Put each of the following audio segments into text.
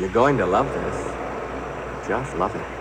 You're going to love this. Just love it.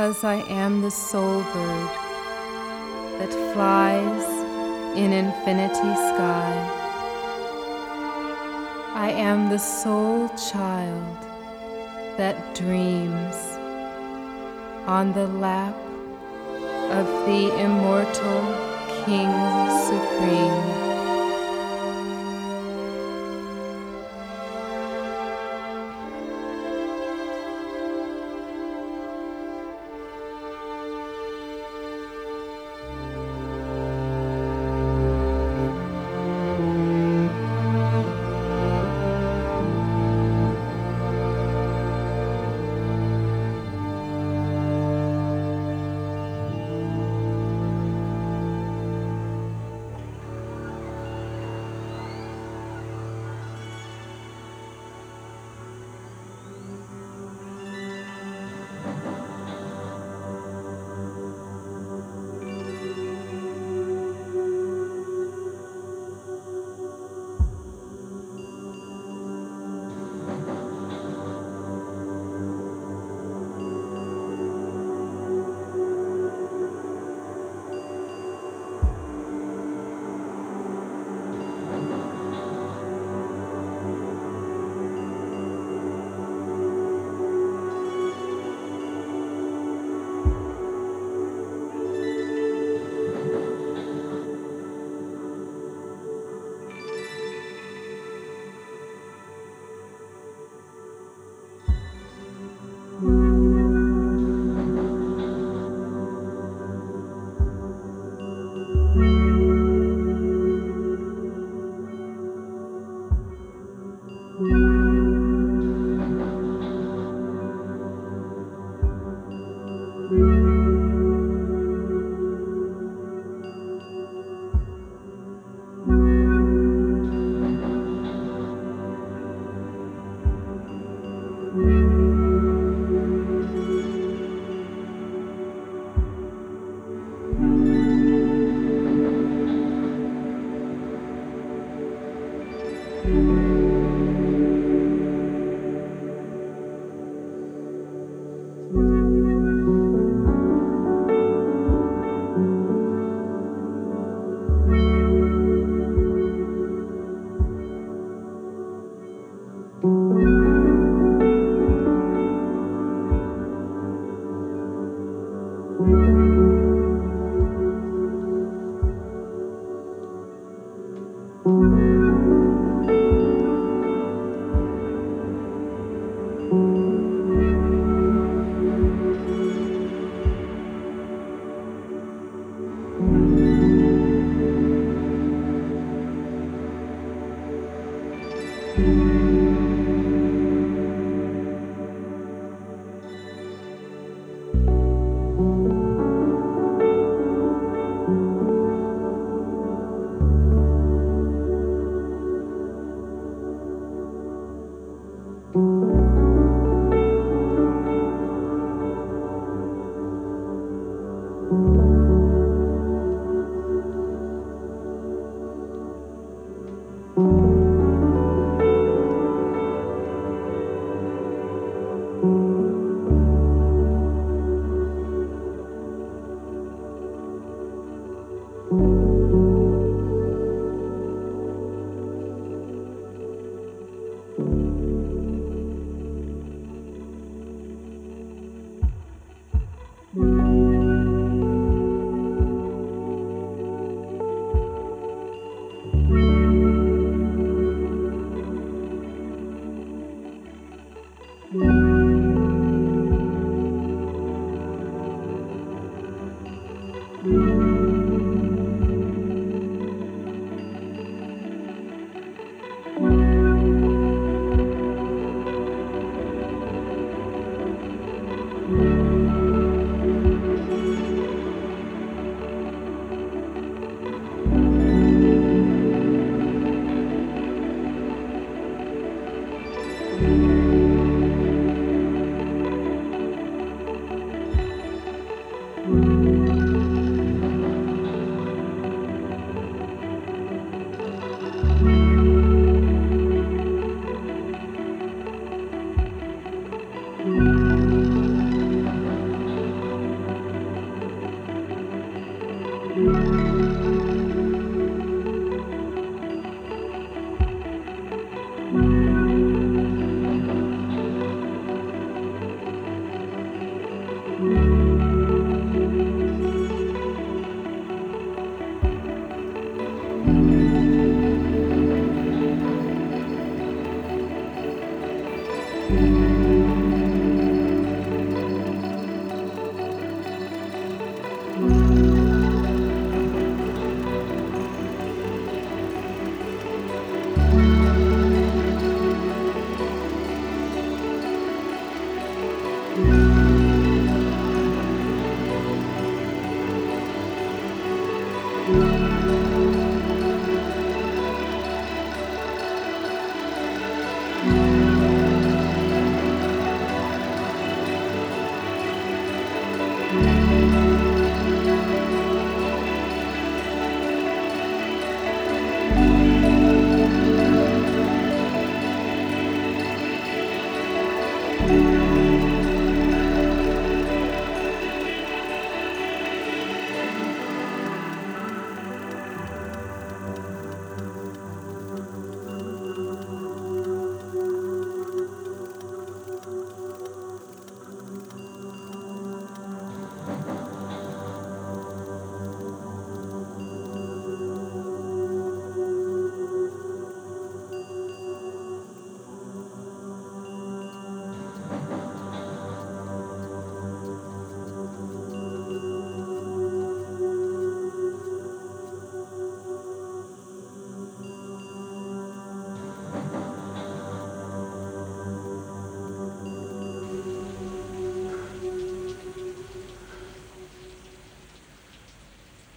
Because I am the soul bird that flies in infinity sky. I am the soul child that dreams on the lap of the immortal King Supreme.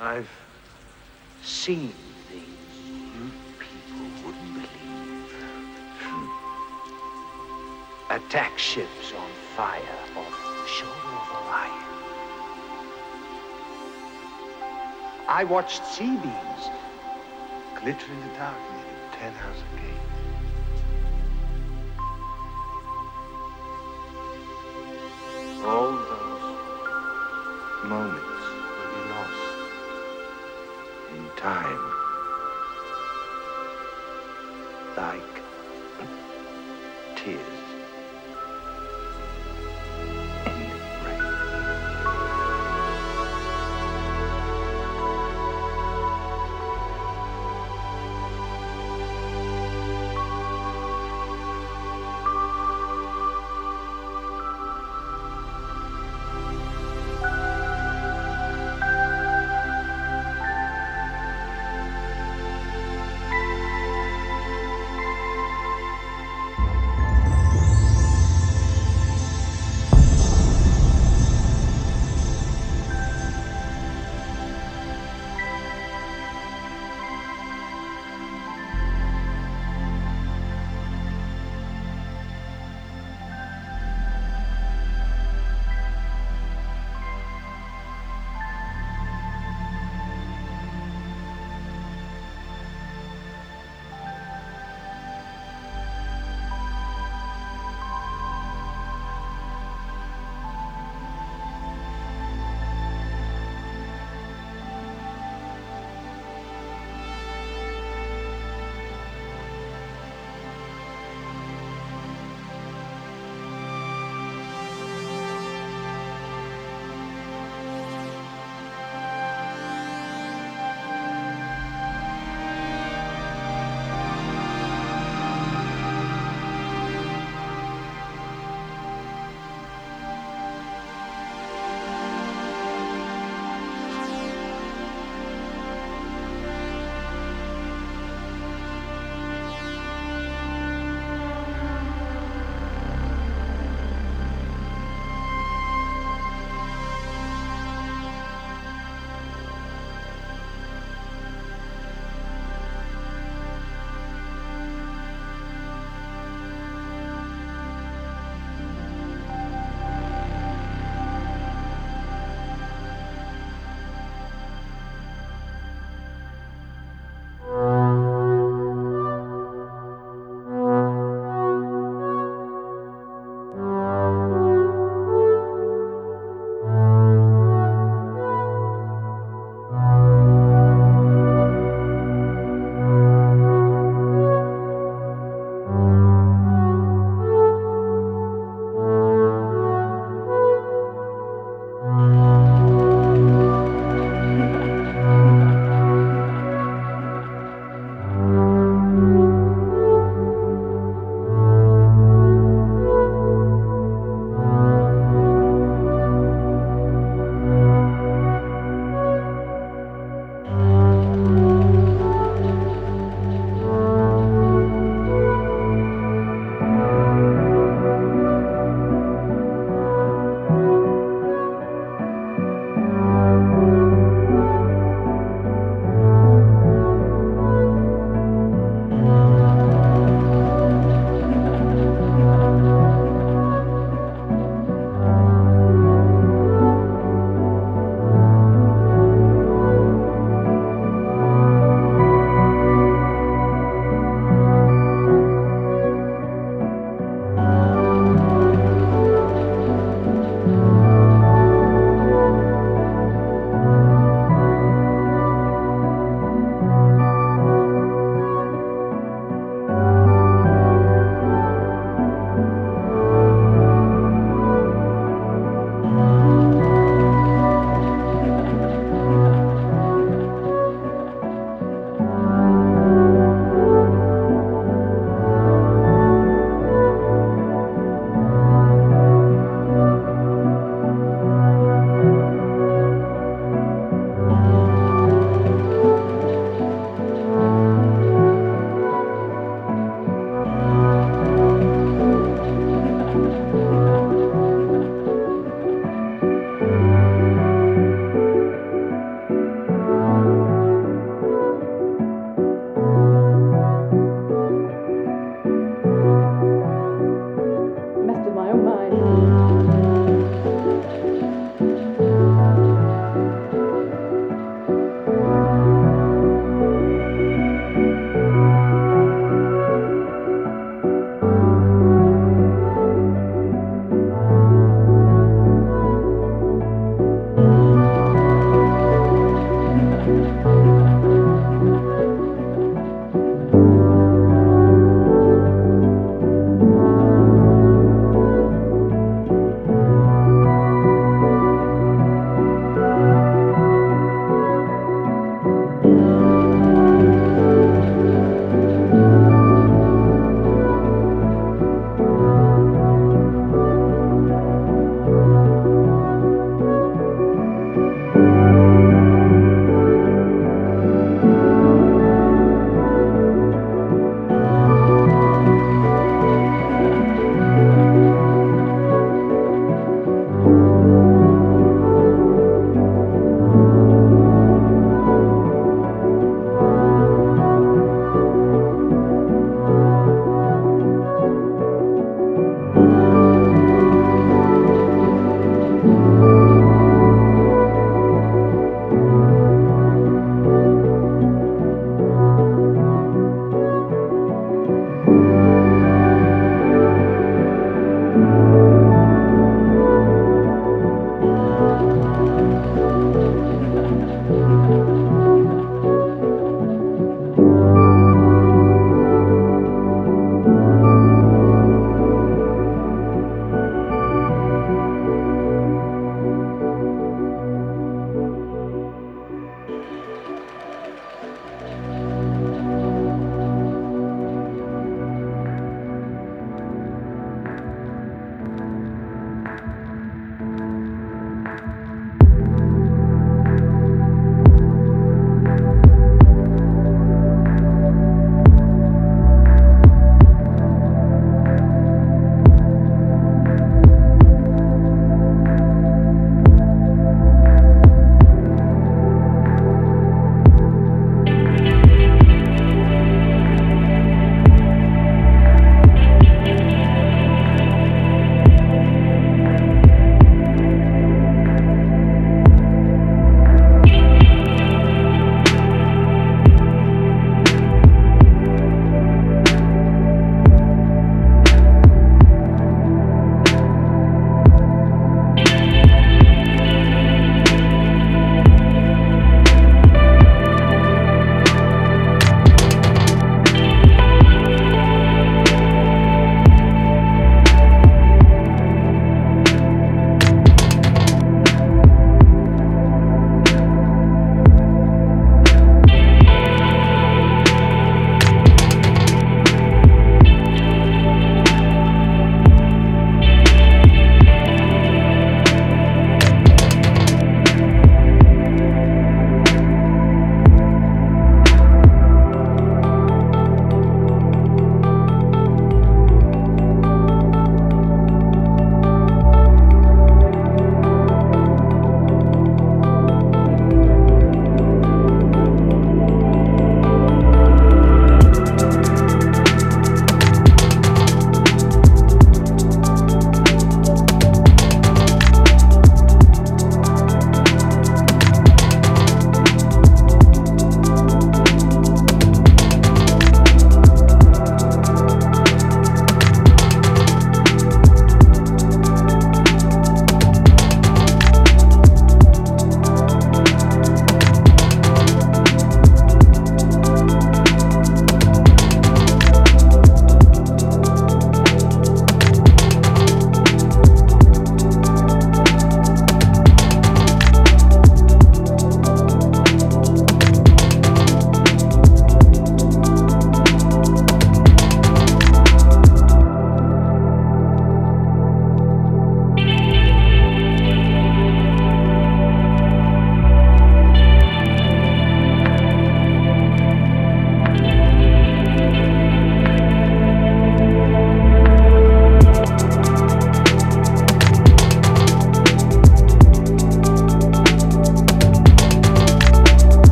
I've seen things you people wouldn't believe. Attack ships on fire off the shoulder of Orion. I watched C-beams glitter in the dark near Tannhäuser Gate. All those moments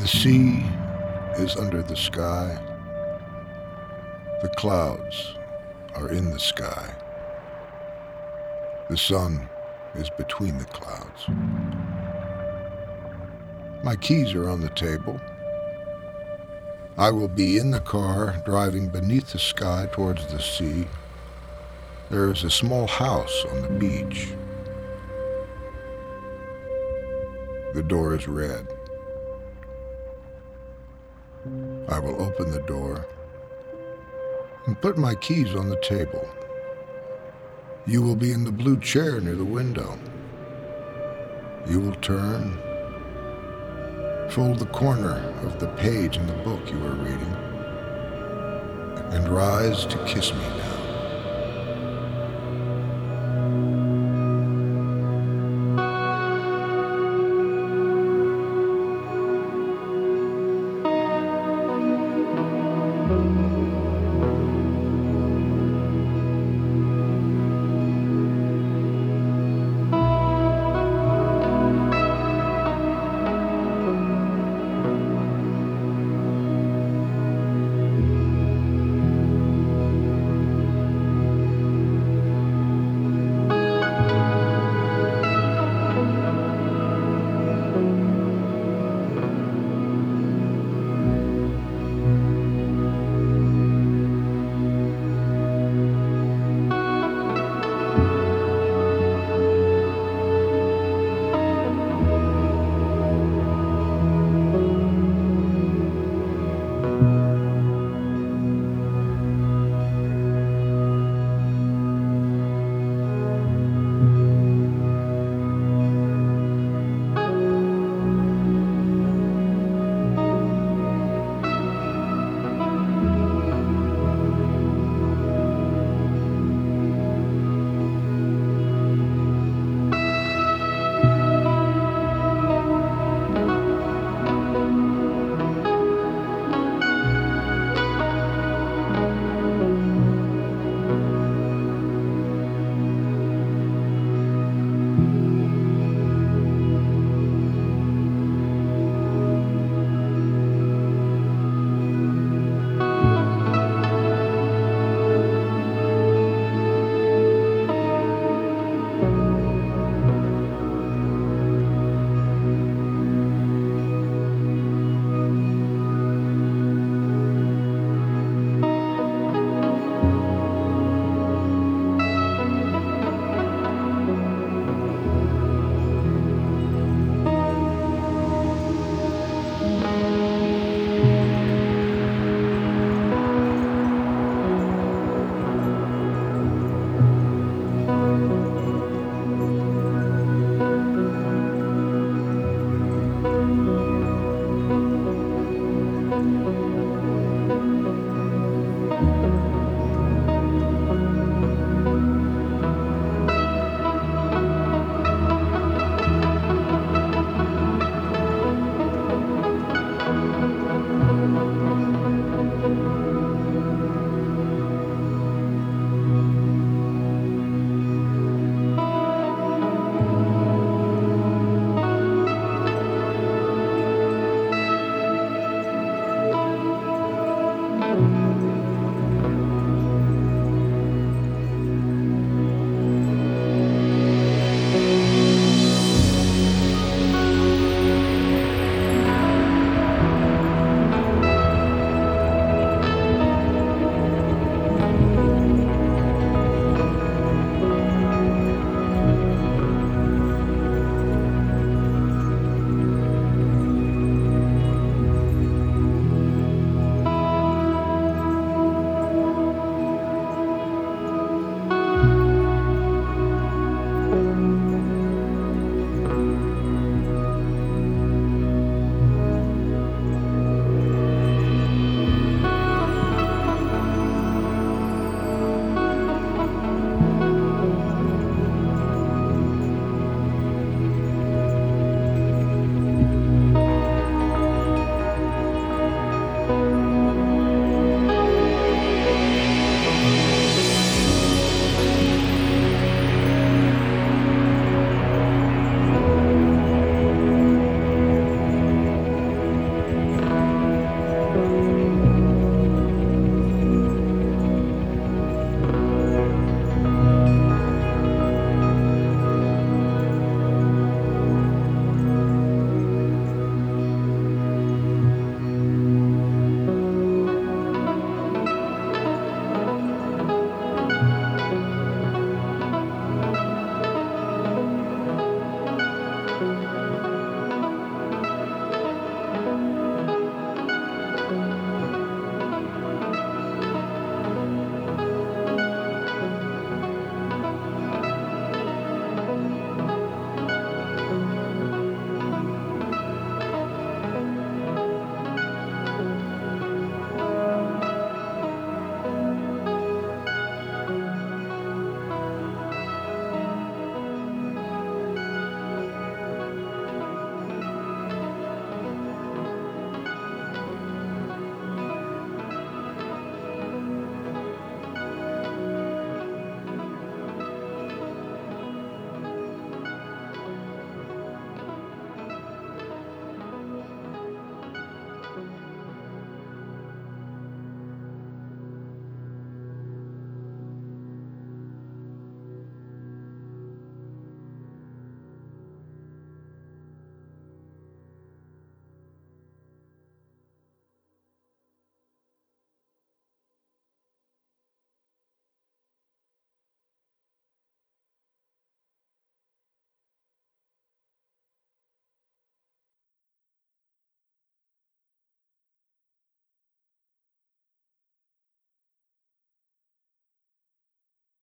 The sea is under the sky. The clouds are in the sky. The sun is between the clouds. My keys are on the table. I will be in the car driving beneath the sky towards the sea. There is a small house on the beach. The door is red. I will open the door and put my keys on the table. You will be in the blue chair near the window. You will turn, fold the corner of the page in the book you are reading, and rise to kiss me now.